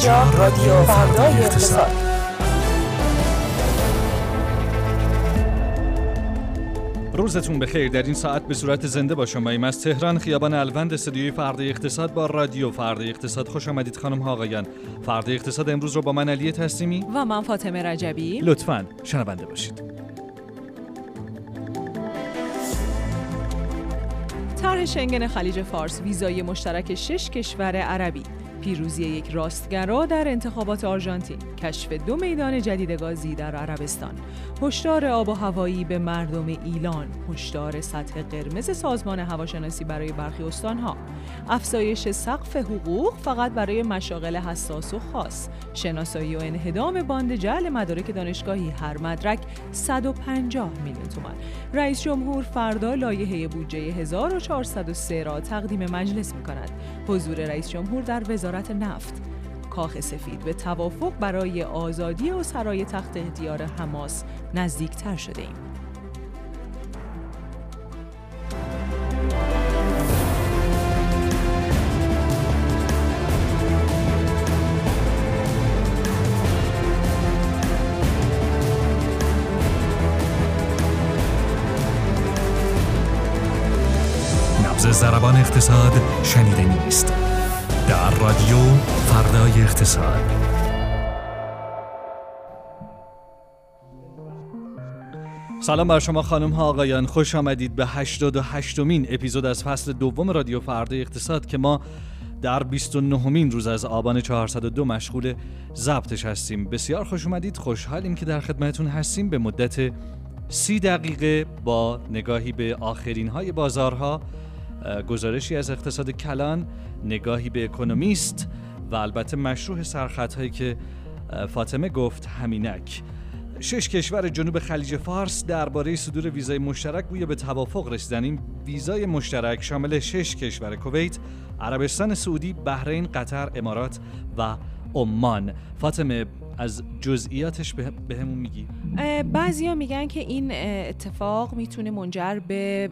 اینجا رادیو فردای اقتصاد. روزتون بخیر. در این ساعت به صورت زنده با شما ایم. از تهران خیابان الوند استودیوی فردا اقتصاد با رادیو فردا اقتصاد. خوش آمدید خانم ها آقایان. فردا اقتصاد امروز رو با من علی تسلیمی و من فاطمه رجبی. لطفا شنونده باشید. طرح شنگن خلیج فارس ویزای مشترک شش کشور عربی. پیروزی یک راستگرا در انتخابات آرژانتین کشف دو میدان جدید گازی در عربستان. هشدار آب و هوایی به مردم ایلان. هشدار سطح قرمز سازمان هواشناسی برای برخی استانها. افزایش سقف حقوق فقط برای مشاغل حساس و خاص. شناسایی و انهدام باند جعل مدارک دانشگاهی هر مدرک 150 میلیون تومان. رئیس جمهور فردا لایحه بودجه 1403 را تقدیم مجلس می کند حضور رئیس جمهور در وزارت نفت کاخ سفید به توافق برای آزادی و سرای تخت اختیار حماس نزدیکتر شده ایم. نبز زربان اقتصاد شنیده نیست در رادیو فردای اقتصاد سلام بر شما خانم ها آقایان. خوش آمدید به 88 مین اپیزود از فصل دوم رادیو فردای اقتصاد که ما در 29 مین روز از آبان 402 مشغول ضبطش هستیم. بسیار خوش اومدید. خوشحالیم که در خدمتون هستیم. به مدت سی دقیقه با نگاهی به آخرین های بازارها گزارشی از اقتصاد کلان نگاهی به اکونومیست و البته مشروع سرخط هایی که فاطمه گفت همینک. شش کشور جنوب خلیج فارس درباره صدور ویزای مشترک گویا به توافق رسیدن این ویزای مشترک شامل شش کشور کویت، عربستان سعودی، بحرین، قطر، امارات و عمان. فاطمه از جزئیاتش به همون میگی؟ بعضیا میگن که این اتفاق می‌تونه منجر به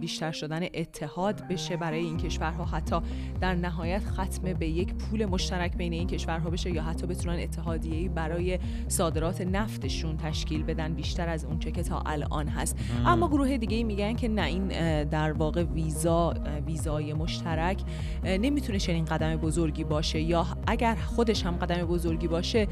بیشتر شدن اتحاد بشه برای این کشورها. حتی در نهایت ختم به یک پول مشترک بین این کشورها بشه یا حتی بتونن اتحادیه‌ای برای صادرات نفتشون تشکیل بدن بیشتر از اونچه که تا الان هست. اما گروه دیگه میگن که نه این در واقع ویزا ویزای مشترک نمی‌تونه چنین قدم بزرگی باشه. یا اگر خودش هم قدم بزرگی باشه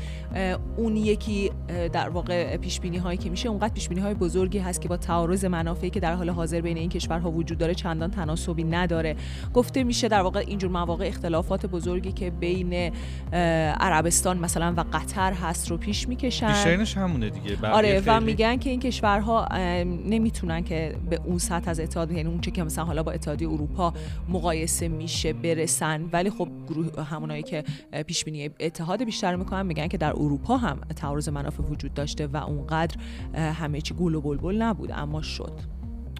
اون یکی در واقع پیش بینی هایی که میشه اونقدر پیش بینی های بزرگی هست که با تعارض منافعی که در حال حاضر بین این کشورها وجود داره چندان تناسبی نداره. گفته میشه در واقع اینجور مواقع اختلافات بزرگی که بین عربستان مثلا و قطر هست رو پیش می‌کشن. بیشترینش همونه دیگه. آره و میگن که این کشورها نمی‌تونن که به اون سطح از اتحاد یعنی اون چه که مثلا حالا با اتحادیه اروپا مقایسه میشه برسن. ولی خب گروه همونایی که پیش بینی اتحاد بیشتر می‌کنن میگن که در اروپا هم تعارض منافع وجود داشته و اونقدر همه چی گل و بلبل نبود اما شد.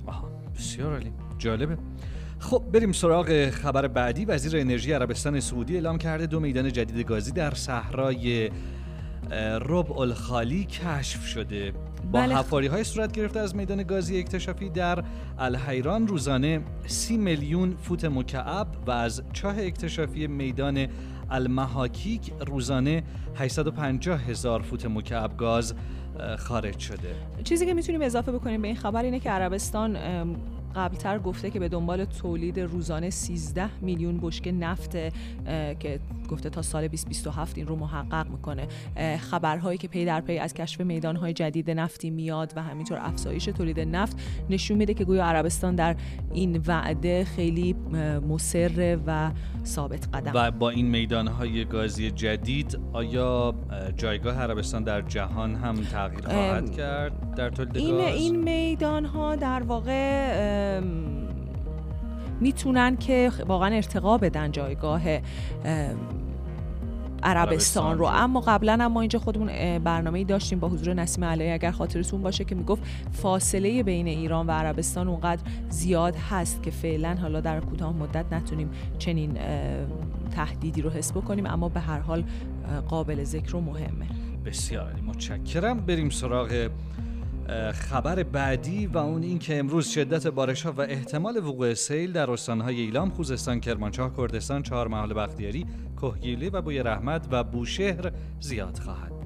آها بسیار عالی. جالبه. خب بریم سراغ خبر بعدی. وزیر انرژی عربستان سعودی اعلام کرده دو میدان جدید گازی در صحرای ربع الخالی کشف شده. با بله. حفاری های صورت گرفته از میدان گازی اکتشافی در الحیران روزانه سی میلیون فوت مکعب و از چاه اکتشافی میدان المحاکیک روزانه 850 هزار فوت مکعب گاز خارج شده. چیزی که می‌تونیم اضافه بکنیم به این خبر اینه که عربستان قبلتر گفته که به دنبال تولید روزانه 13 میلیون بشکه نفت که گفته تا سال 2027 این رو محقق می‌کنه خبرهایی که پی در پی از کشف میدانهای جدید نفتی میاد و همینطور افزایش تولید نفت نشون میده که گویا عربستان در این وعده خیلی مصر و ثابت قدم و با این میدانهای گازی جدید آیا جایگاه عربستان در جهان هم تغییر خواهد کرد در تولید این گاز؟ این میدان ها در واقع می‌تونن که واقعا ارتقا بدن جایگاه عربستان رو. اما قبلا هم ما اینجا خودمون برنامه داشتیم با حضور نسیم علیه اگر خاطرتون باشه که می‌گفت فاصله بین ایران و عربستان اونقدر زیاد هست که فعلا حالا در کوتاه مدت نتونیم چنین تهدیدی رو حس بکنیم. اما به هر حال قابل ذکر و مهمه. بسیار متشکرم. بریم سراغ خبر بعدی و اون این که امروز شدت بارش ها و احتمال وقوع سیل در استانهای ایلام، خوزستان، کرمانشاه، کردستان، چهار محال بختیاری، کهگیلی و بوی رحمت و بوشهر زیاد خواهد.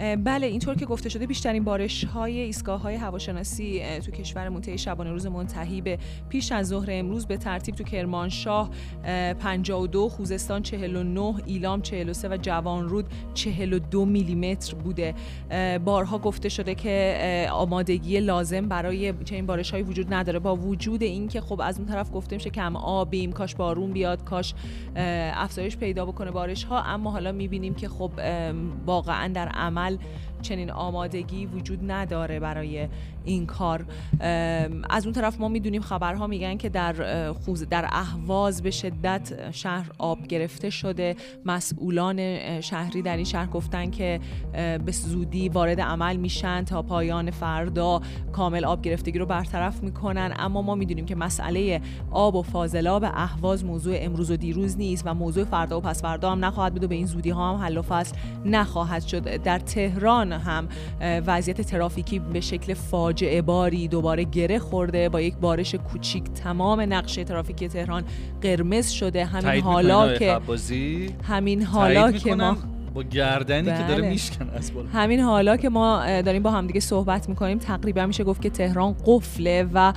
بله اینطور که گفته شده بیشترین بارش های ایستگاه های هواشناسی تو کشور منطقه شبانه روز منتهی به پیش از ظهر امروز به ترتیب تو کرمانشاه 52 خوزستان 49 ایلام 43 و جوانرود 42 میلیمتر بوده. بارها گفته شده که آمادگی لازم برای چنین بارش های وجود نداره. با وجود اینکه خب از اون طرف گفته میشه کم آبیم کاش بارون بیاد کاش افزایش پیدا بکنه بارش ها اما حالا می‌بینیم که خب واقعا در عمل mal چنین آمادگی وجود نداره برای این کار. از اون طرف ما می‌دونیم خبرها میگن که در خوز در اهواز به شدت شهر آب گرفته شده. مسئولان شهری در این شهر گفتن که به زودی وارد عمل میشن تا پایان فردا کامل آب گرفتگی رو برطرف می‌کنن. اما ما می‌دونیم که مسئله آب و فاضلاب اهواز موضوع امروز و دیروز نیست و موضوع فردا و پس فردا هم نخواهد بود و به این زودی ها هم حل و فصل نخواهد شد. در تهران هم وضعیت ترافیکی به شکل فاجعه باری دوباره گره خورده. با یک بارش کوچیک تمام نقشه ترافیکی تهران قرمز شده. همین حالا که همین حالا که ما با گردنی که داره بله. میشکنه از همین حالا که ما داریم با همدیگه صحبت می‌کنیم تقریبا میشه گفت که تهران قفله و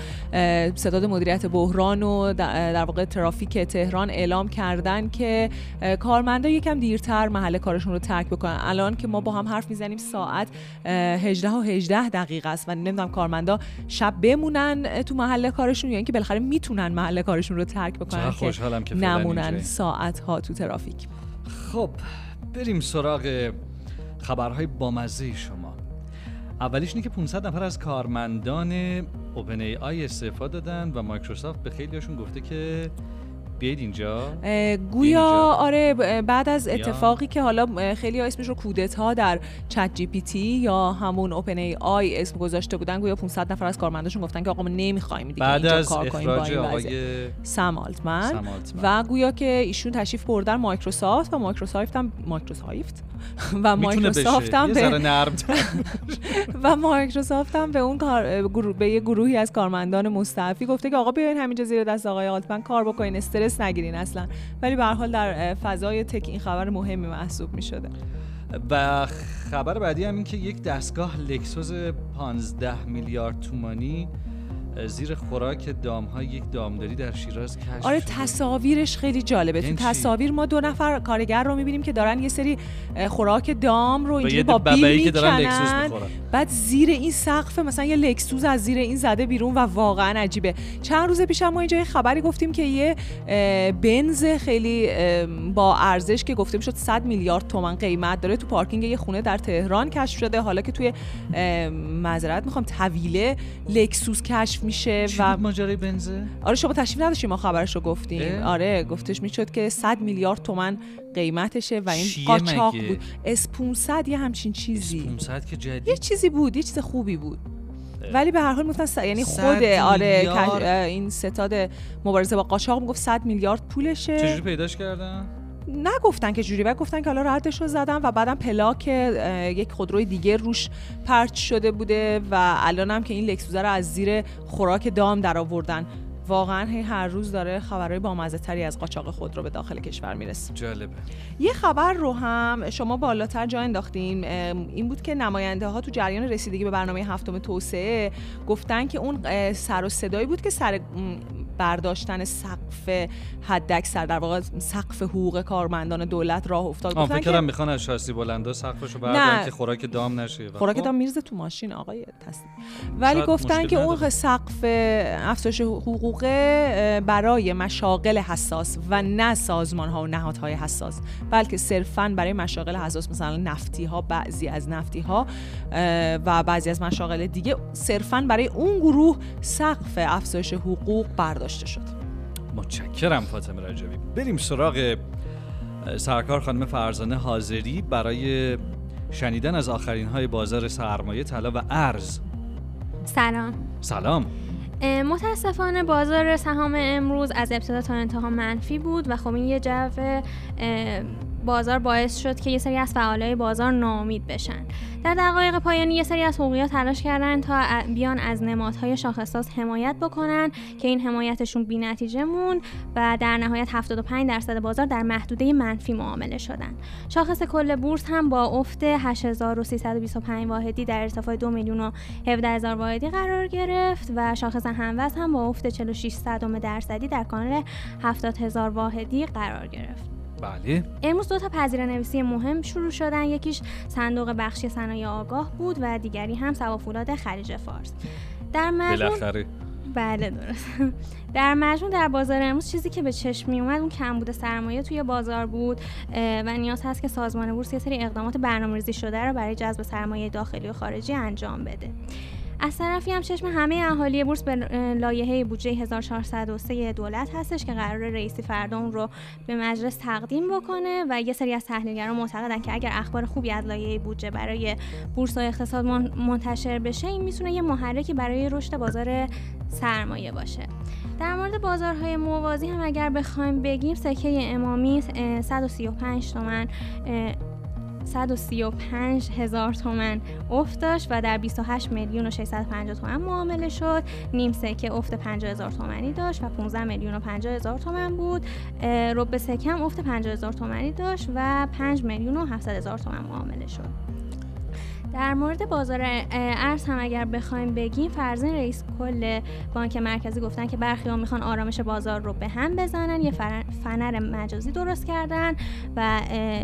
ستاد مدیریت بحران و در واقع ترافیک تهران اعلام کردن که کارمندا یکم دیرتر محل کارشون رو ترک بکنن. الان که ما با هم حرف می‌زنیم ساعت 18 و 18 دقیقه است و نمی‌دونم کارمندا شب بمونن تو محل کارشون یا اینکه بالاخره می‌تونن محل کارشون رو ترک بکنن که نمونن ساعت ها تو ترافیک. خب بریم سراغ خبرهای بامزه شما. اولیش اینه که 500 نفر از کارمندان OpenAI استعفا دادن و مایکروسافت به خیلیشون گفته که بیاید اینجا. گویا آره بعد از اتفاقی که حالا خیلی ها اسمش رو کودتا در ChatGPT یا همون OpenAI اسم گذاشته بودن گویا 500 نفر از کارمنداشون گفتن که آقا ما نمی‌خوایم دیگه بعد اینجا از کار کنیم با این آقای سم آلتمن. و گویا که ایشون تشریف بردن مایکروسافت و مایکروسافت هم مایکروسافت و مایکروسافت هم به و مایکروسافت هم به اون کار به یه گروهی از کارمندان مستعفی گفته که آقا بیاین همینجا زیر دست آقای آلتمن کار بکنین. استرس نگیرین اصلا. ولی به حال در فضای تک این خبر مهمی محسوب می شده و خبر بعدی هم این که یک دستگاه لکسوس 15 میلیارد تومانی زیر خوراک دام ها یک دامداری در شیراز کشف آره تصاویرش خیلی جالبه. تو یعنی تصاویر ما دو نفر کارگر رو می‌بینیم که دارن یه سری خوراک دام رو اینجوری با بیل می‌کنن. بعد زیر این سقف مثلا یه لکسوس از زیر این زده بیرون و واقعا عجیبه. چند روز پیش ما اینجا یه خبری گفتیم که یه بنز خیلی با ارزش که گفته می‌شد 100 میلیارد تومان قیمت داره تو پارکینگ یه خونه در تهران کشف شده. حالا که توی معذرت می‌خوام طویله لکسوس کشف میشه و ماجرای بنزه؟ آره شما تشریف نداشتیم ما خبرش رو گفتیم آره گفتش می‌شد که 100 میلیارد تومن قیمتشه و این قاچاق بود. S 500 یه همچین چیزی. S 500 که جدید؟ یه چیزی بود یه چیز خوبی بود. ولی به هر حال گفتن یعنی خود آره این ستاد مبارزه با قاچاق می‌گفت 100 میلیارد پولشه. چجوری پیداش کردن؟ نگفتن چه جوری و گفتن که حالا ردش رو زدن و بعدم پلاک یک خودروی دیگه روش پرچ شده بوده و الان هم که این لکسوزه رو از زیر خوراک دام در آوردن. واقعا هر روز داره خبرهای بامزه تری از قاچاق خود رو به داخل کشور می‌رسه. جالبه. یه خبر رو هم شما بالاتر جا انداختین. این بود که نماینده ها تو جریان رسیدگی به برنامه هفتم توسعه گفتن که اون سر و صدایی بود که سر برداشتن سقف حداکثر در واقع سقف حقوق کارمندان دولت راه افتاد. گفتن که می‌خوان از شاسی بلندا سقفشو بردارن که خوراک دام نشه. خوراک خب؟ دام میرزه تو ماشین آقای تصدیق ولی گفتن که اون سقف افزایش حقوق برای مشاغل حساس و نه سازمان ها و نهادهای حساس بلکه صرفا برای مشاغل حساس مثلا نفتی ها بعضی از نفتی ها و بعضی از مشاغل دیگه صرفا برای اون گروه سقف افزایش حقوق برداشته شد. متشکرم فاطمه رجبی. بریم سراغ سرکار خانم فرزانه حاضری. برای شنیدن از آخرین های بازار سرمایه طلا و ارز. سلام. سلام. متاسفانه بازار سهام امروز از ابتدا تا انتها منفی بود و خب این یه جو بازار باعث شد که یه سری از فعالای بازار ناامید بشن. در دقایق پایانی یه سری از حقوقی تلاش کردن تا بیان از نمادهای شاخصساز حمایت بکنن که این حمایتشون بی‌نتیجه مون و در نهایت 75 درصد بازار در محدوده منفی معامله شدن. شاخص کل بورس هم با افت 8325 واحدی در ارتفاع 2 میلیون و 17 هزار واحدی قرار گرفت و شاخص هموز هم با افت 46 صدم درصدی در کانال 70 هزار واحدی قرار گرفت. بله. امروز دو تا پذیره نویسی مهم شروع شدن. یکیش صندوق بخشی صنایع آگاه بود و دیگری هم سوافولاد خلیج فارس. در مجموع بالاخره. بله درست. در مجموع در بازار امروز چیزی که به چشم می اومد اون کمبود سرمایه توی بازار بود و نیاز هست که سازمان بورس یه سری اقدامات برنامه‌ریزی شده رو برای جذب سرمایه داخلی و خارجی انجام بده. از طرفی هم چشم همه اهالی بورس به لایحه بودجه 1403 دولت هستش که قرار رئیسی فردا اون رو به مجلس تقدیم بکنه و یه سری از تحلیلگران معتقدن که اگر اخبار خوبی از لایحه بودجه برای بورس و اقتصاد منتشر بشه این می‌تونه یه محرکی برای رشد بازار سرمایه باشه. در مورد بازارهای موازی هم اگر بخوایم بگیم سکه امامی 135 تومن 135 هزار تومن افت داشت و در 28 میلیون و 650 تومن معامله شد. نیم سکه افت 50 هزار تومنی داشت و 15 میلیون و 50 هزار تومن بود. رب سکه هم افت 50 هزار تومنی داشت و 5 میلیون و 700 هزار تومن معامله شد. در مورد بازار ارز هم اگر بخوایم بگیم فرزین رئیس کل بانک مرکزی گفتن که برخی ها می‌خوان آرامش بازار رو به هم بزنن یه فنر مجازی درست کردن و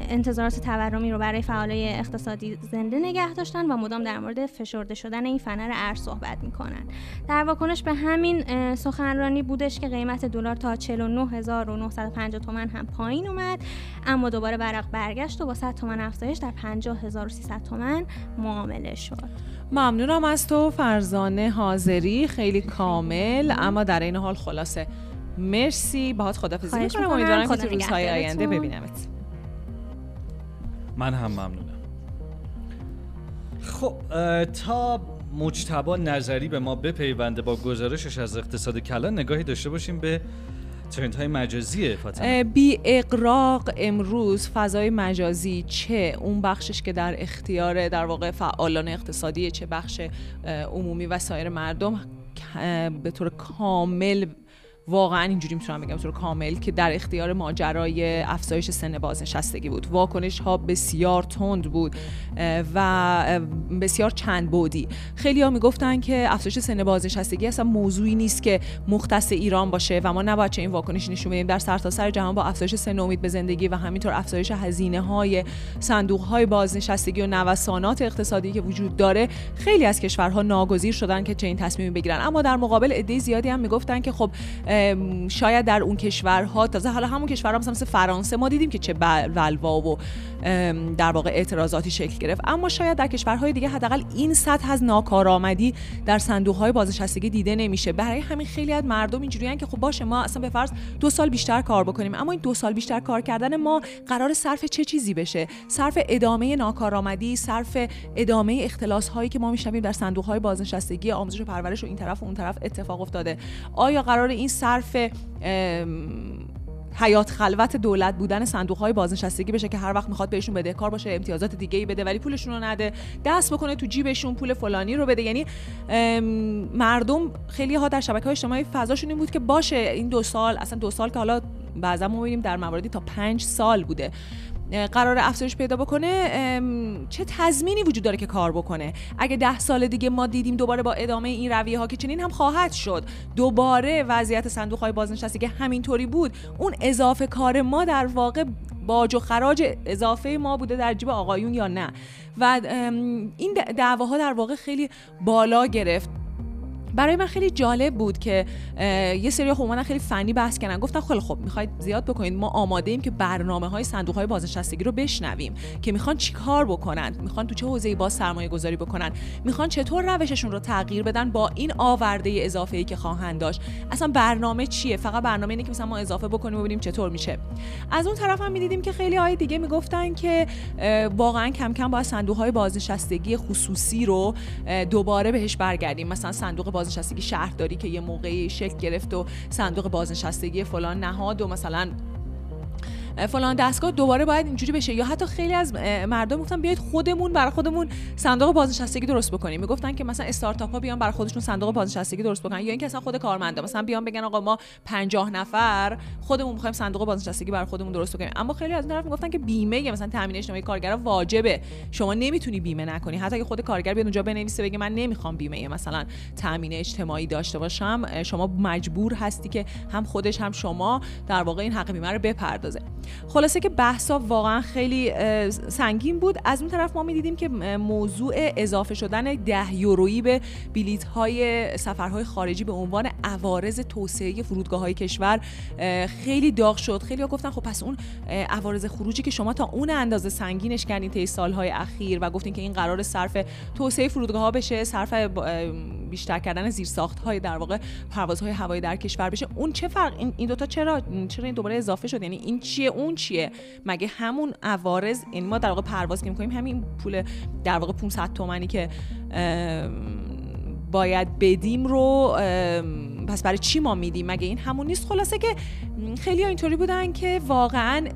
انتظارات تورمی رو برای فعالای اقتصادی زنده نگه داشتن و مدام در مورد فشرده شدن این فنر ارز صحبت می‌کنن. در واکنش به همین سخنرانی بودش که قیمت دلار تا 49950 تومن هم پایین اومد اما دوباره برق برگشت و با 100 تومن افزایش در 50300 تومن معامله شد. ممنونم از تو فرزانه حاضری خیلی کامل اما در این حال خلاصه. مرسی. باهات خدافظی می‌کنم. امیدوارم که تو روزهای آینده ببینمت. من هم ممنونم. خب تا مجتبا نظری به ما بپیونده با گزارشش از اقتصاد کلان نگاهی داشته باشیم به ترند های مجازی فاطمه. بی اقراق امروز فضای مجازی چه؟ اون بخشش که در اختیار در واقع فعالان اقتصادی چه بخش عمومی و سایر مردم به طور کامل واقعا اینجوری می‌تونم بگم طور کامل که در اختیار ماجرای افزایش سن بازنشستگی بود. واکنش ها بسیار تند بود و بسیار چند بودی. خیلی ها می‌گفتن که افزایش سن بازنشستگی اصلا موضوعی نیست که مختص ایران باشه و ما نباید چه این واکنش نشون بدیم. در سرتاسر سر جهان با افزایش سن امید به زندگی و همینطور افزایش هزینه های صندوق های بازنشستگی و نوسانات اقتصادی که وجود داره خیلی از کشورها ناگزیر شدن که چه این تصمیمی بگیرن. اما در مقابل عده زیادی هم می‌گفتن که خب شاید در اون کشورها تازه حالا همون کشورها مثلا مثل فرانسه ما دیدیم که چه ولوا و در واقع اعتراضاتی شکل گرفت. اما شاید در کشورهای دیگه حداقل این سطح از ناکارآمدی در صندوق های بازنشستگی دیده نمیشه. برای همین خیلی از مردم اینجوریان که خب باشه ما اصلا به فرض دو سال بیشتر کار بکنیم. اما این دو سال بیشتر کار کردن ما قرار صرف چه چیزی بشه؟ صرف ادامه ناکارآمدی صرف ادامه اختلاس هایی که ما میشنویم در صندوق های بازنشستگی آموزش و پرورش و این طرف و اون طرف اتفاق افتاده. آیا قرار این صرف حیات خلوت دولت بودن صندوق های بازنشستگی بشه که هر وقت می‌خواد بهشون بدهکار باشه امتیازات دیگه ای بده ولی پولشون رو نده. دست بکنه تو جیبشون پول فلانی رو بده. یعنی مردم خیلی ها در شبکه های اجتماعی فضاشون این بود که باشه این دو سال اصلا دو سال که حالا بعضا ما می‌بینیم در مواردی تا پنج سال بوده. قرار افزایش پیدا بکنه چه تضمینی وجود داره که کار بکنه؟ اگه ده سال دیگه ما دیدیم دوباره با ادامه این رویه ها که چنین هم خواهد شد. دوباره وضعیت صندوق های بازنشستگی همینطوری بود اون اضافه کار ما در واقع باج و خراج اضافه ما بوده در جیب آقایون یا نه؟ و این دعواها در واقع خیلی بالا گرفت. برای من خیلی جالب بود که یه سری اومدن خیلی فنی بحث کردن. گفتن خیلی خب می‌خواید زیاد بکنید ما آماده ایم که برنامه های صندوق های بازنشستگی رو بشنویم که می‌خوان چیکار بکنن می‌خوان تو چه حوزه‌ای باز سرمایه گذاری بکنن می‌خوان چطور روششون رو تغییر بدن با این آورده اضافه ای که خواهند داشت. اصلا برنامه چیه؟ فقط برنامه اینه که مثلا ما اضافه بکنیم ببینیم چطور میشه. از اون طرف هم می‌دیدیم که خیلی های دیگه می‌گفتن که واقعا کم کم با صندوق های بازنشستگی خصوصی رو دوباره بهش برگردیم. مثلا صندوق بازنشستگی شهرداری که یه موقعی شکل گرفت و صندوق بازنشستگی فلان نهاد و مثلا فلان دستگاه دوباره باید اینجوری بشه. یا حتی خیلی از مردم گفتن بیاید خودمون برای خودمون صندوق بازنشستگی درست بکنیم. می‌گفتن که مثلا استارتاپ ها بیان برای خودشون صندوق بازنشستگی درست بکنن. یا اینکه اصلا خود کارمندا. مثلا بیان بگن آقا ما 50 نفر خودمون می‌خوایم صندوق بازنشستگی برای خودمون درست بکنیم. اما خیلی از طرف می‌گفتن که بیمه مثلا تامین اجتماعی کارگر واجبه. شما نمی‌تونی بیمه نکنی. حتی اگه خود کارگر بیاد اونجا بنویسه بگه من نمی‌خوام بیمه مثلا تامین اجتماعی داشته باشم. شما مجبور هستی که هم خودش هم شما در واقع این حق بیمه رو بپردازه. خلاصه که بحثا واقعا خیلی سنگین بود. از اون طرف ما می‌دیدیم که موضوع اضافه شدن ده یورویی به بلیت های سفرهای خارجی به عنوان عوارض توسعه فرودگاه های کشور خیلی داغ شد. خیلی ها گفتن خب پس اون عوارض خروجی که شما تا اون اندازه سنگینش کردین طی سالهای اخیر و گفتین که این قرار صرف توسعه فرودگاه ها بشه صرف بیشتر کردن زیرساخت های در واقع پروازهای هوایی در کشور بشه اون چه فرق این, این دوتا چرا چرا این دوباره اضافه شد؟ یعنی این چیه اون چیه؟ مگه همون عوارض یعنی ما در واقع پرواز که می‌کنیم همین پول در واقع 500 تومانی که باید بدیم رو پس برای چی ما میدیم؟ مگه این همون نیست؟ خلاصه که خیلی اینطوری بودن که واقعا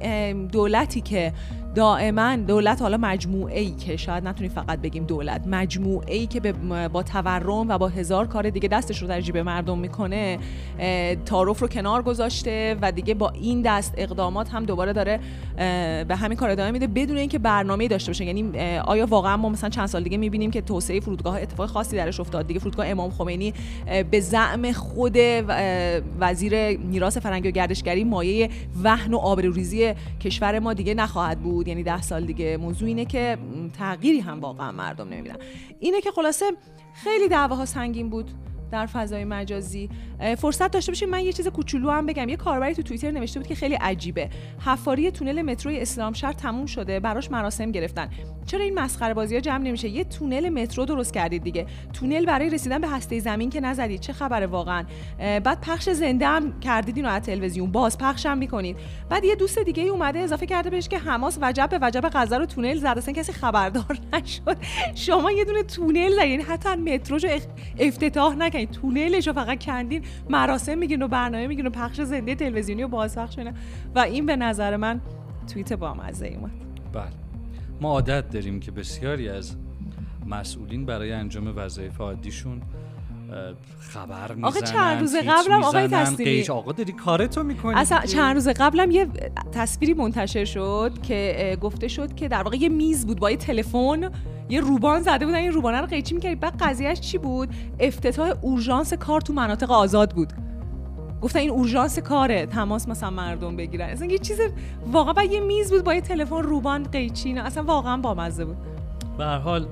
دولتی که دائما دولت حالا مجموعه ای که شاید نتونیم فقط بگیم دولت مجموعه ای که با تورم و با هزار کار دیگه دستش رو در جیب مردم می‌کنه تعارف رو کنار گذاشته و دیگه با این دست اقدامات هم دوباره داره به همین کار ادامه میده بدون اینکه برنامه داشته باشه. یعنی آیا واقعا ما مثلا چند سال دیگه می‌بینیم که توسعه فرودگاه اتفاق خاصی درش افتاد؟ دیگه فرودگاه امام خمینی به زعم خود وزیر میراث فرهنگی و گردشگری مایه وهن و آبروریزی کشور ما دیگه نخواهد بود. یعنی ده سال دیگه. موضوع اینه که تغییری هم واقعا مردم نمی‌بینن. اینه که خلاصه خیلی دعواها سنگین بود در فضای مجازی. فرصت داشته باشیم. من یه چیز کوچولو هم بگم. یه کاربری تو توییتر نوشته بود که خیلی عجیبه. حفاری تونل متروی اسلام شهر تموم شده. براش مراسم گرفتن. چرا این مسخره بازی ها جمع نمیشه؟ یه تونل مترو درست کردید دیگه. تونل برای رسیدن به هسته زمین که نزدید. چه خبره واقعا؟ بعد پخش زنده هم کردید اینو از تلویزیون. باز پخش هم می‌کنید. بعد یه دوست دیگه اومده اضافه کرده بهش که حماس وجب به وجب غزه رو تونل زد. اصلا کسی خبردار نشد. شما یه دونه تونل یعنی حتی مترو افتتاح نکنید تونلش فقط کندین. مراسم میگین و برنامه میگین و پخش زنده تلویزیونی و بازپخش و این به نظر من توییت با مزه اومد. بله. ما عادت داریم که بسیاری از مسئولین برای انجام وظایف عادیشون خبر می‌زنن آقا چند روز قبلم آقای تصویری آقا داری کارتو می‌کنی اصلا چند روز قبلم یه تصویری منتشر شد که گفته شد که در واقع یه میز بود با یه تلفن. یه روبان زده بودن این روبانه رو قیچی می‌کردی. بعد قضیهش چی بود؟ افتتاح اورژانس کار تو مناطق آزاد بود. گفتن این اورژانس کاره تماس مثلا مردم بگیرن. اصلا یه چیز واقعا یه میز بود با یه تلفن روبان قیچی اصلا واقعا بامزه بود. به هر حال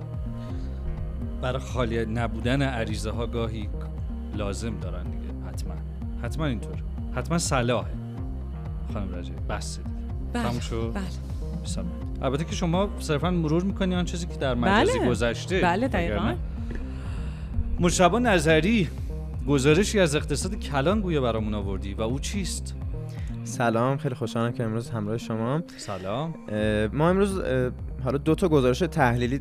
برای خالی نبودن عریضه ها گاهی لازم دارن دیگه. حتما. حتما اینطور. حتما صلاحه. خانم رجعی بس. بله بله. البته که شما صرفا مرور می‌کنی آن چیزی که در مجازی بله. گذشته بله دقیقا مشتبه نظری گزارشی از اقتصاد کلان گویا برامون آوردی و او چیست؟ سلام خیلی خوشحالم که امروز همراه شما سلام ما امروز حالا دو تا گزارش تحلیلی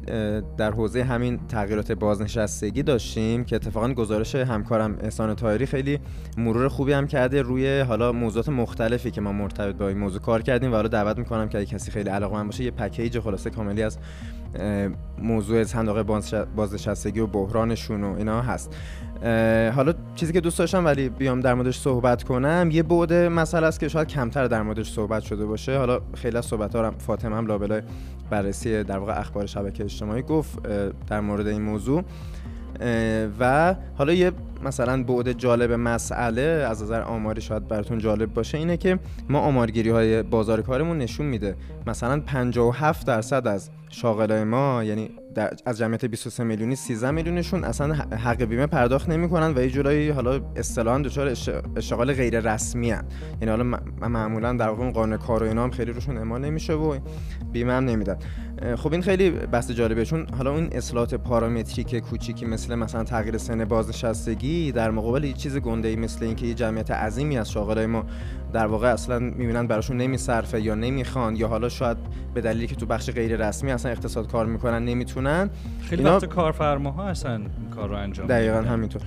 در حوزه همین تغییرات بازنشستگی داشتیم که اتفاقا گزارش همکارم احسان طاهری خیلی مرور خوبی هم کرده روی حالا موضوعات مختلفی که ما مرتبط با این موضوع کار کردیم و حالا دعوت می‌کنم که اگه کسی خیلی علاقه باشه یه پکیج خلاصه کاملی از موضوع صندوق بازنشستگی و بحرانشون و اینا هست. حالا چیزی که دوست داشتم ولی بیام در موردش صحبت کنم یه بعد مسئله است که شاید کمتر در موردش صحبت شده باشه. حالا خیلی از صحبت ها فاطمه هم لابلای بررسی در واقع اخبار شبکه اجتماعی گفت در مورد این موضوع. و حالا یه مثلا بعد جالب مسئله از نظر آماری شاید براتون جالب باشه اینه که ما آمارگیری های بازار کارمون نشون میده مثلا 57 درصد از شاغلای ما یعنی از جمعیت 23 میلیونی 13 میلیونشون اصلا حق بیمه پرداخت نمی‌کنن و یه جورایی حالا اصطلاحا دچار اشتغال غیر رسمی هن. یعنی حالا معمولا در واقع قانون کار و اینا هم خیلی روشون اعمال نمیشه و بیمه هم نمیدن خب این خیلی بحث جالبه چون حالا این اصلاحات پارامتریک کوچیکی مثل مثلا تغییر سن بازنشستگی در مقابل یه چیز گنده ای مثل اینکه یه جمعیت عظیمی از شاغلای ما در واقع اصلا می‌بینن براشون نمیصرفه یا نمی‌خوان یا حالا شاید به دلیلی که تو بخش غیر رسمی اصلا اقتصاد کار می‌کنن نمی‌تونن. خیلی اینا... وقت کارفرماها اصلا کار رو انجام دقیقا همینطور.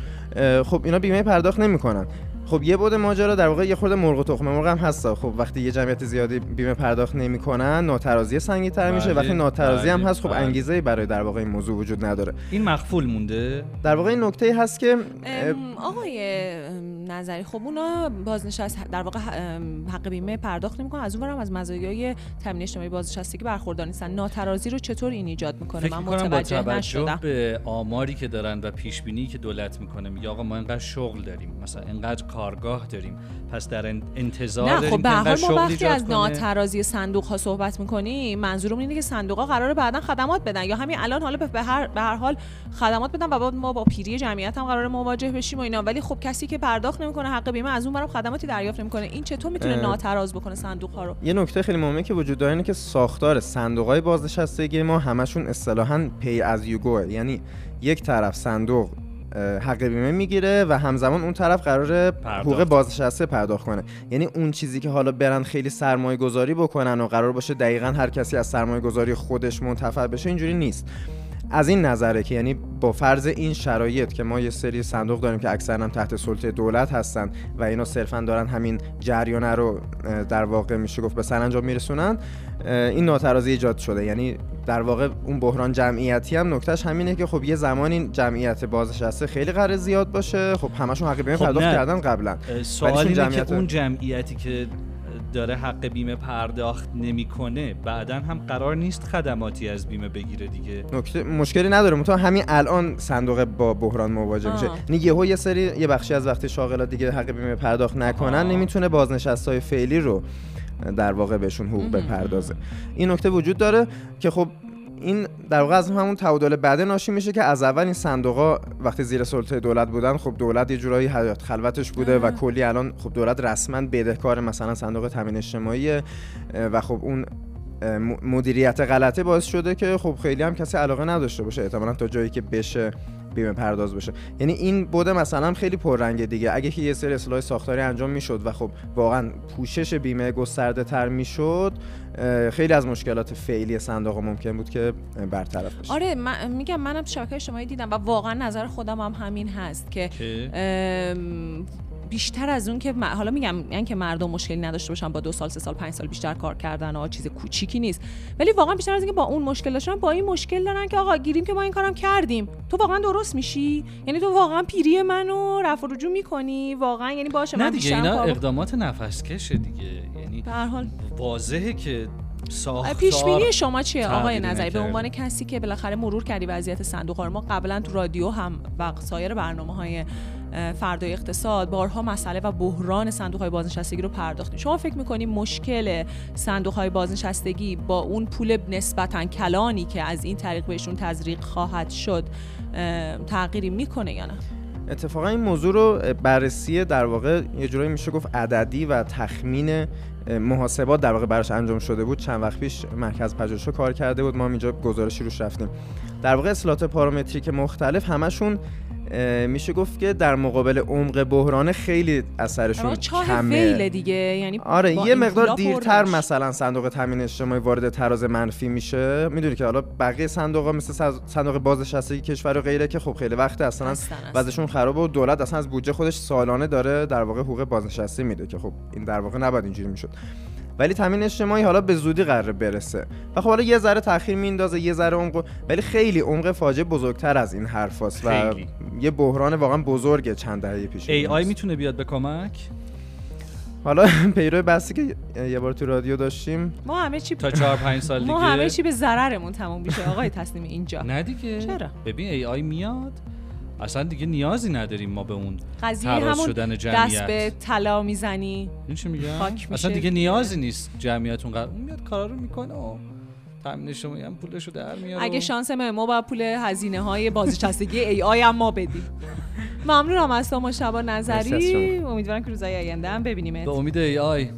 خب اینا بیمه پرداخت نمی‌کنن. خب یه بود ماجرا در واقع یه خورده مرغ و تخم مرغ هم هست. خب وقتی یه جمعیت زیادی بیمه پرداخت نمی‌کنن ناترازی سنگین‌تر میشه. بله، وقتی ناترازی هم بله، هست خب بله. انگیزه برای در واقع این موضوع وجود نداره. این مخفول مونده؟ در واقع این نکته هست که آقای نظری خب اونا بازنشست در واقع حق بیمه پرداخت نمی‌کنن. از اونورم از مزایای تامین اجتماعی بازنشستگی برخوردار نیستن. ناترازی رو چطور این ایجاد می‌کنه؟ فکر من متوجه توجه نشدم. به آماری که دارن و پیش بینی که دولت می‌کنه میگه آقا ما اینقدر شغل داریم. مثلا اینقدر کارگاه داریم. پس در ان- انتظار نه داریم خب که به حال ما وقتی از. ناترازی صندوق ها صحبت می‌کنیم منظورم اینه که صندوق ها قراره بعدا خدمات بدن. یا همین الان حالا به هر به هر حال خدمات بدن و بعد ما با پیری جمعیت هم قراره مواجه بشیم و اینا. ولی خب کسی که پرداخت نمی‌کنه حق بیمه از اون برم خدماتی دریافت نمی‌کنه. این چطور می‌تونه. ناتراز بکنه صندوق ها رو؟ یه نکته خیلی مهمه که وجود داره اینه که ساختار صندوق های بازنشستگی ما همشون اصطلاحا پی از یوگوه یعنی یک طرف صندوق حق بیمه می‌گیره و همزمان اون طرف قرار. حقوق بازنشسته پرداخت کنه یعنی اون چیزی که حالا برن خیلی سرمایه گذاری بکنن و قرار باشه دقیقا هر کسی از سرمایه گذاری خودش منتفع بشه اینجوری نیست از این نظره که یعنی با فرض این شرایط که ما یه سری صندوق داریم که اکثرا هم تحت سلطه دولت هستن و اینا صرفا دارن همین جریانه رو در واقع میشه گفت به سرانجام میرسونن این ناترازی ایجاد شده. یعنی در واقع اون بحران جمعیتی هم نکتهش همینه که خب یه زمانی جمعیت بازنشسته خیلی قرار زیاد باشه. خب همشون حق بیمه خب پرداخت. کردن قبلا. سوال اینه جمعیت- که اون جمعیتی که داره حق بیمه پرداخت نمی‌کنه بعدا هم قرار نیست خدماتی از بیمه بگیره دیگه نکته مشکلی نداره منتها همین الان صندوق با بحران مواجه میشه. یعنی یهو یه سری یه بخشی از وقتی شاغلا دیگه حق بیمه پرداخت نکنن آه. نمی‌تونه بازنشستای فعلی رو در واقع بهشون حقوق. بپردازه این نکته وجود داره که خب این در واقع از همون تعادل بعده ناشی میشه که از اول این صندوقا وقتی زیر سلطه دولت بودن خب دولت یه جورایی حیات خلوتش بوده و. کلی الان خب دولت رسما بدهکار مثلا صندوق تامین اجتماعی و خب اون مدیریت غلطه باعث شده که خب خیلی هم کسی علاقه نداشته باشه احتمالاً تا جایی که بشه بیمه پرداز بشه. یعنی این بوده مثلا خیلی پررنگه دیگه. اگه که یه سری اصلاح ساختاری انجام می‌شد و خب واقعا پوشش بیمه گسترده تر می‌شد خیلی از مشکلات فعلی صندوق ممکن بود که برطرف بشه. آره من میگم منم شبکه اجتماعی دیدم و واقعا نظر خودم هم همین هست که بیشتر از اون که م- حالا میگم یعنی که مردم مشکلی نداشته باشن با دو سال سه سال پنج سال بیشتر کار کردن و چیز کوچیکی نیست. ولی واقعا بیشتر از اینکه با اون مشکل داشتن با این مشکل دارن که آقا گیریم که ما این کارم کردیم. تو واقعا درست میشی؟ یعنی تو واقعا پیری منو رفع و رجوع می‌کنی؟ واقعا یعنی باشه نه من دیگه بیشتر اینا کار بکنم. اقدامات نفس کشه دیگه. یعنی به هر حال. واضحه که ساختار. پیش بینی شما چیه؟ آقای نظری به. عنوان کسی که بالاخره مرور کردی وضعیت صندوق ما قبلا تو رادیو هم و سایر برنامه های فردای اقتصاد بارها مسئله و بحران صندوق های بازنشستگی رو پرداختیم. شما فکر می‌کنی مشکل صندوق های بازنشستگی با اون پول نسبتا کلانی که از این طریق بهشون تزریق خواهد شد تغییری می‌کنه یا نه؟ اتفاقا این موضوع رو بررسی در واقع یه جورایی میشه گفت عددی و تخمین محاسبات در واقع براش انجام شده بود. چند وقت پیش مرکز پژوهش کار کرده بود. ما هم اینجا گزارشی روش رفتیم. در واقع اصلاحات پارامتریک مختلف همشون میشه گفت که در مقابل عمق بحران خیلی اثرشون چاه کمه دیگه یعنی آره یه مقدار دیرتر. مثلا صندوق تامین اجتماعی وارد تراز منفی میشه می‌دونی که حالا بقیه صندوق ها مثل صندوق بازنشستگی کشور و غیره که خب خیلی وقت اصلا. وضعشون خرابه و دولت اصلا از بودجه خودش سالانه داره در واقع حقوق بازنشسته میده که خب این در واقع نباید اینجوری می‌شد ولی تامین اجتماعی حالا به زودی قراره برسه. و خب حالا یه ذره تاخیر میندازه یه ذره عمق ولی خیلی عمق فاجعه بزرگتر از این حرفاست و. یه بحران واقعا بزرگه چند دهه پیش ای آی. می‌تونه بیاد به کمک؟ حالا پیرو بحثی که یه بار تو رادیو داشتیم. ما همه چی تا 4 5 سال دیگه. ما همه چی به ضررمون تموم میشه. آقای تصمیم اینجا. نه دیگه. چرا؟ ببین ای آی میاد. اصلا دیگه نیازی نداریم ما به اون قضیه همون شدن دست جمعیت. به طلا می‌زنی. این چی میگم اصلا دیگه دیگه. نیازی نیست قرار اون میاد کارا رو می‌کنه و تامین اجتماعی هم پولشو در میاره اگه شانس ما ما باید پول هزینه های بازنشستگی ای آی هم ما بدیم. ممنونم از تو مشابه مرسی نظری امیدوارم که روزهای آینده هم ببینیم به امید ای آی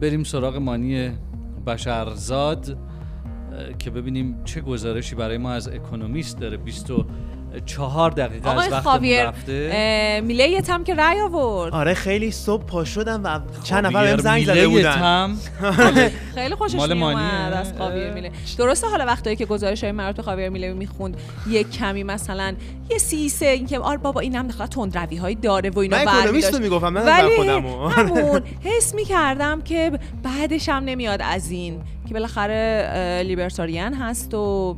بریم سراغ مانی بشرزاد که ببینیم چه گزارشی برای ما از اکونومیست داره. 28 چهار دقیقه از آقای وقتمون خاویر رفته. اه، میلیت هم که رأی آورد. آره خیلی صبح پا شدم و چند نفر بهم زنگ زده میله بودن. تم. خیلی خوشش مال میومد مانیه؟ از خاویر میله. درسته حالا وقتایی که گزارش های مربوط به خاویر میله می‌خوند یک کمی مثلا یه سیسه اینکه آره بابا اینم دخلا تندروی هایی داره و اینا من اکونومیست. می‌گفتم من ولی خودمو همون حس می‌کردم که بعدش هم نمیاد از این که بالاخره لیبرتاریان هست و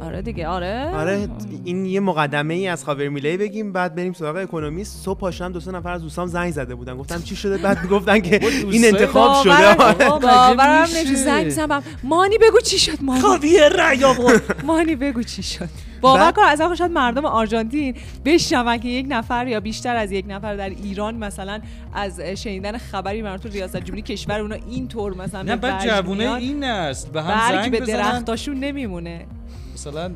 آره دیگه آره. آره این یه مقدمه ای از خاور میلی بگیم بعد بریم سراغ اکونومیست. صبح پاشم دو سه نفر از دوستام زنگ زده بودن. گفتم چی شده؟ بعد می‌گفتن که این انتخاب شده. باورم- آره. نمیشه. زنگ زدم مانی بگو چی شد مانی. خاویر آورد. مانی بگو چی شد. باور کن از شاید مردم آرژانتین بشنون که یک نفر یا بیشتر از یک نفر در ایران مثلا از شنیدن خبری مربوط به ریاست جمهوری کشور اونا اینطور مثلا نه بعد جوونه این است. به هم زنگ به درختاشون نمیمونه. مثلا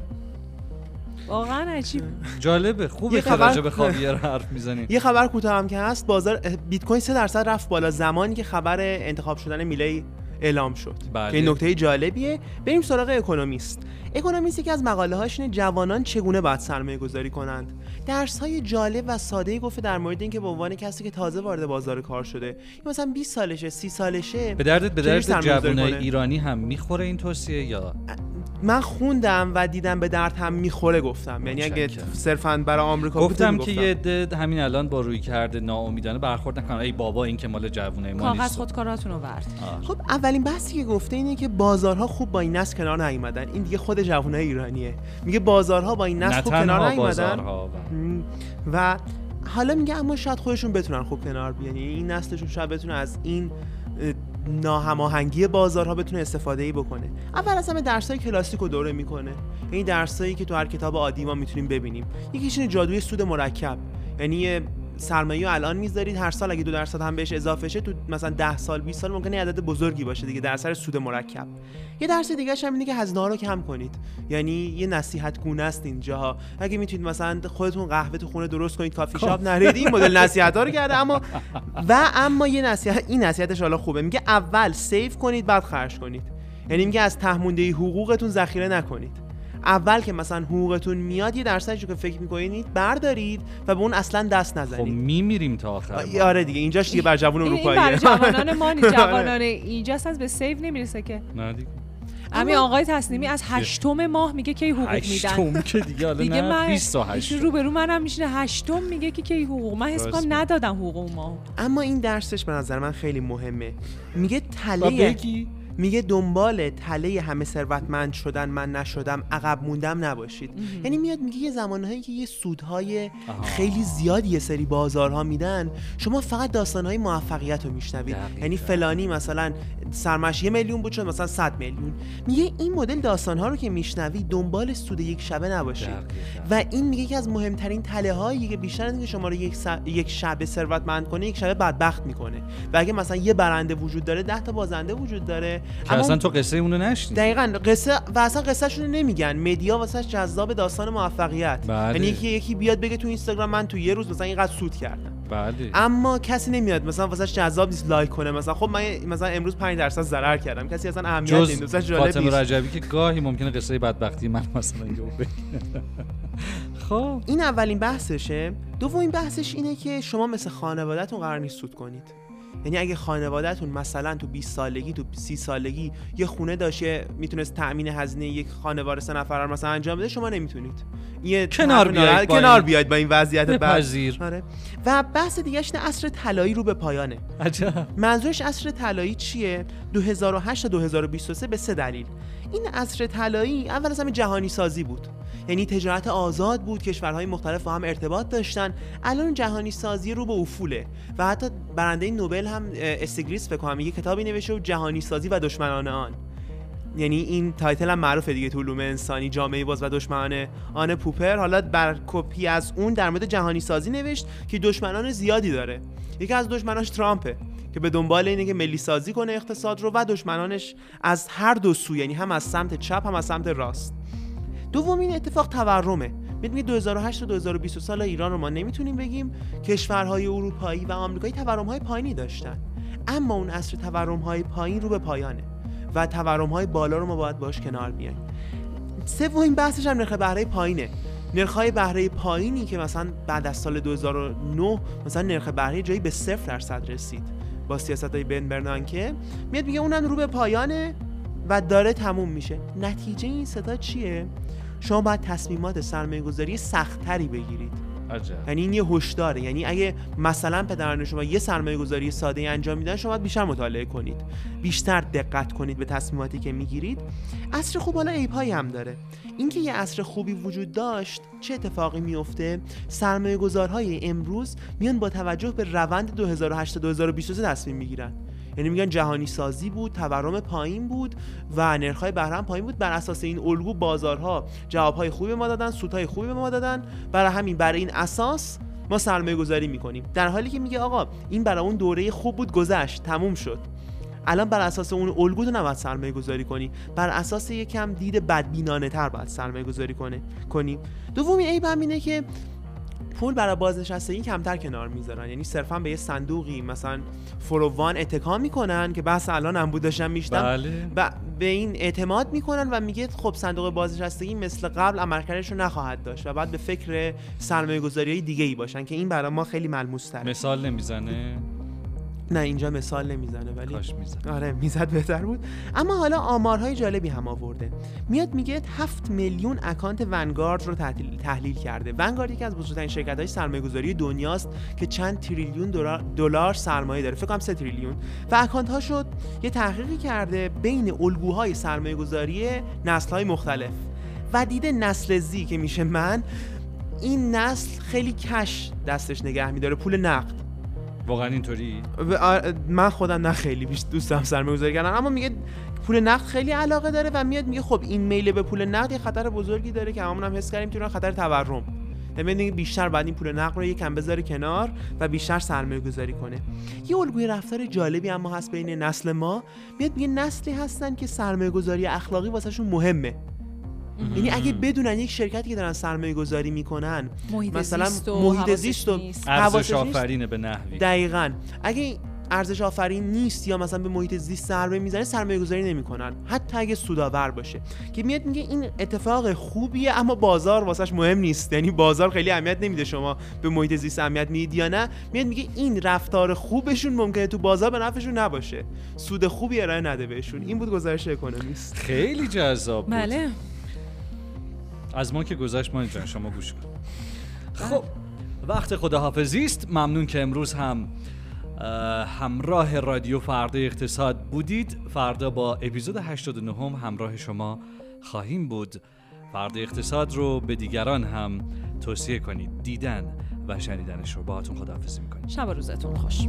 واقعا عجیب. جالبه خوبه یه که خبر- راجع به خاویر حرف می‌زنیم یه خبر کوتاه هم که هست بازار بیت کوین 3 درصد رفت بالا زمانی که خبر انتخاب شدن میلی اعلام شد. بله. که این نکته جالبیه. بریم سراغ اکونومیست. اکونومیست یکی از مقاله هاش اینه جوانان چگونه باید سرمایه گذاری کنند؟ درس های جالب و ساده گفته در مورد اینکه به عنوان کسی که تازه وارد بازار کار شده یا مثلا 20 سالشه 30 سالشه به دردت به درد کنه؟ ایرانی هم می‌خوره این توصیه یا؟ من خوندم و دیدم به درد هم می‌خوره گفتم. یعنی اگه. صرفا برای آمریکا گفتم که. یه عده همین الان با روی کرده ناامیدانه برخورد نکنن. ای بابا این که مال جوونه ما کاغذ نیست. خودکاراتون رو ورد. خب اولین بحثی که گفته اینه که بازارها خوب با این نسل کنار نیومدن. این دیگه خود جوانای ایرانیه. میگه بازارها با این نسل نه خوب کنار نیومدن. و- حالا میگه اما شاید خودشون بتونن خوب کنار بیان. یعنی این نسلشون شاید بتونه از این ناهماهنگی بازارها بتونه استفاده ای بکنه. اول از همه درسای کلاسیک رو دوره می‌کنه. یعنی درسایی که تو هر کتاب عادی ما می‌تونیم ببینیم. یکیش جادوی سود مرکب. یعنی سرمایه الان می‌ذارید هر سال اگه دو درصد هم بهش اضافه شه تو مثلا 10 سال 20 سال ممکنه یه عدد بزرگی باشه دیگه در اثر سود مرکب. یه درس دیگه هم اینه که هزینه رو کم کنید. یعنی یه نصیحت گونه است اینجاها. اگه می‌تونید مثلا خودتون قهوه تو خونه درست کنید کافی شاپ نرید این مدل نصیحت ها رو کرده. اما و اما یه نصیحت این نصیحتش حالا خوبه. میگه اول سیو کنید بعد خرج کنید. یعنی میگه از تهمونده حقوقتون ذخیره نکنید. اول که مثلا حقوقتون میاد یه درصدی که فکر می‌کنید بردارید و به اون اصلا دست خب نزنید. میمیریم تا آخر ما. آره دیگه اینجاش دیگه بر جوون این, این برای جوانان ما نیست. جوانان اینجاست از به سیو نمی‌رسه که. نه دیگه. همین آقای تصنیمی از هشتم ماه میگه کی حقوق میدن. هشتم که دیگه حالا دیگه نه من 28 رو به رو منم میشینه. هشتم میگه که کی حقوق. من حس کنم. ندادم حقوق ماه اما این درسش به نظر من خیلی مهمه. میگه تله بگی میگه دنبال تله همه ثروتمند شدن من نشدم عقب موندم نباشید. یعنی میاد میگه یه زمانهایی که یه سودهای. خیلی زیادی یه سری بازارها میدن شما فقط داستانهای موفقیت رو میشنوید. یعنی فلانی مثلا سرمش یه میلیون بود شد مثلا 100 میلیون. میگه این مدل داستانها رو که میشنوید دنبال سود یک شبه نباشید. دقیقاً. و این میگه که از مهمترین تله هایی که بیشتر از اینکه شما رو یک, س- یک شب ثروتمند کنه یک شبه بدبخت می‌کنه. و اگه مثلا یه برنده وجود داره ده تا بازنده وجود داره. که اصلا تو قصه اونو نشنید دقیقا قصه و اصلا قصهشون رو نمیگن. مدیا واسه جذاب داستان موفقیت. بله. یعنی یکی یکی بیاد بگه تو اینستاگرام من تو یه روز مثلا اینقدر سود کردم. بله. اما کسی نمیاد مثلا واسه جذاب نیست لایک کنه. مثلا خب من مثلا امروز 5 درصد ضرر کردم. کسی اصلا اهمیت نمیده. مثلا جالب فاطمه. رجبی که گاهی ممکنه قصه بدبختی من مثلا بگه. خب. این اولین بحثشه. دومین بحثش اینه که شما مثل خانوادهتون قرار نیست سود کنید. یعنی اگه خانوادهتون مثلا تو 20 سالگی تو 30 سالگی یه خونه داشته می‌تونست تأمین هزینه یک خانواده سه نفره رو مثلا انجام بده شما نمی‌تونید. یه کنار ناراحت- با کنار. بیاید با این وضعیت بپذیر. آره. و بحث دیگه اینه عصر طلایی رو به پایانه. عجب. منظورش عصر طلایی چیه؟ 2008 تا 2023 به سه دلیل. این عصر طلایی اول از همه جهانی سازی بود. یعنی تجارت آزاد بود کشورهای مختلف با هم ارتباط داشتن. الان جهانی سازی رو به افوله. و حتی برنده نوبل هم اه، استیگلیتز فکر یه کتابی نوشته بود جهانی سازی و دشمنان آن. یعنی این title هم معروفه دیگه تو انسانی جامعه باز و دشمنان آن پوپر. حالا بر کپی از اون در مورد جهانی سازی نوشت که دشمنان زیادی داره. یکی از دشمناش ترامپه. که به دنبال اینه که ملی سازی کنه اقتصاد رو و دشمنانش از هر دو سو یعنی هم از سمت چپ هم از سمت راست. دومین اتفاق تورمه. می‌دونی 2008 تا 2020 سال ایران رو ما نمی‌تونیم بگیم کشورهای اروپایی و آمریکایی تورم‌های پایینی داشتن. اما اون عصر تورم‌های پایین رو به پایانه و تورم‌های بالا رو ما باید باش کنار بیایم. سومین بحثش هم نرخ بهره پایینه. نرخ‌های بهره پایینی که مثلا بعد از سال 2009 مثلا نرخ بهره جایی به صفر درصد رسید. با سیاست های بن برنانکه میاد میگه اونم رو به پایانه و داره تموم میشه. نتیجه این ستا چیه؟ شما باید تصمیمات سرمایه گذاری سختتری بگیرید. عجب. یعنی این یه هشداره. یعنی اگه مثلا پدران شما یه سرمایه گذاری ساده انجام میدن شما باید بیشتر مطالعه کنید. بیشتر دقت کنید به تصمیماتی که می‌گیرید. عصر خوب حالا عیبهایی هم داره. اینکه یه عصر خوبی وجود داشت چه اتفاقی میفته سرمایه گذارهای امروز میان با توجه به روند 2008 2023 تصمیم می‌گیرن. یعنی میگن جهانی سازی بود تورم پایین بود و نرخ‌های بهره پایین بود. بر اساس این الگو بازارها جوابهای خوبی به ما دادن سودهای خوبی به ما دادن. برای همین برای این اساس ما سرمایه گذاری می‌کنیم. در حالی که میگه آقا این برای اون دوره خوب بود گذشت تموم شد. الان بر اساس اون الگو تو نباید سرمایه گذاری کنی. بر اساس یکم دید بدبینانه تر باید سرمایه گذاری کنه کنی. دومی هم اینه که پول برای بازنشستگی کمتر کنار می‌ذارن. یعنی صرفا به یه صندوقی مثلا فرووان اتکا می‌کنن که بحث الان هم بود داشتم میشتم بله. و به این اعتماد می‌کنن و میگه خب صندوق بازنشستگی مثل قبل عملکردش رو نخواهد داشت و بعد به فکر سرمایه گذاری دیگه ای باشن که این برای ما خیلی ملموس تره. مثال نمی‌زنه. نه اینجا مثال نمی‌زنه ولی کاش می‌زنه آره می‌زد بهتر بود. اما حالا آمارهای جالبی هم آورده. میاد میگه 7 میلیون account ونگارد رو تحلیل, تحلیل کرده. ونگارد یکی از بزرگترین شرکت های سرمایه گذاری دنیاست که چند تریلیون دلار- سرمایه داره. فکر کنم 3 تریلیون. و account هاشو یه تحقیقی کرده بین الگوهای سرمایه گذاری نسل های مختلف. و دیده نسل Z که میشه من این نسل خیلی cash دستش نگه میداره پول نقد. واقعا اینطوری؟ من خودم نه خیلی بیش دوست دارم سرمایه گذاری کردن اما میگه پول نقد خیلی علاقه داره و میاد میگه خب این میل به پول نقد یه خطر بزرگی داره که هممون هم حس کردیم تو خطر تورم. یعنی میگه بیشتر بعد این پول نقد رو یکم بذاره کنار و بیشتر سرمایه گذاری کنه. یه الگوی رفتار جالبی اما هست بین نسل ما. میاد میگه نسلی هستن که سرمایه گذاری اخلاقی واسهشون مهمه. یعنی اگه بدونن یک شرکتی که دارن سرمایه گذاری می‌کنن محیط مثلا زیست و محیط زیست و. ارزش. آفرینه به نحوی. دقیقا. اگه ارزش آفرین نیست یا مثلا به محیط زیست ضربه می‌زنه سرمایه گذاری نمی‌کنن. حتی اگه سودآور باشه. که میاد میگه این اتفاق خوبیه اما بازار واسش مهم نیست. یعنی بازار خیلی اهمیت نمیده. شما به محیط زیست اهمیت می‌دید یا نه. میاد میگه این رفتار خوبشون ممکنه تو بازار به نفعشون نباشه. سود خوبی ارائه نده بهشون. این بود گزارش اکونومیست. خیلی جذاب بود. بله. از ما که گذشت ما جان شما گوش کن. خب وقت خداحافظی است. ممنون که امروز هم اه، همراه رادیو فردا اقتصاد بودید. فردا با اپیزود 89 هم همراه شما خواهیم بود. فردا اقتصاد رو به دیگران هم توصیه کنید. دیدن و شنیدنش رو باهاتون خداحافظی می‌کنیم. شب و روزتون خوش.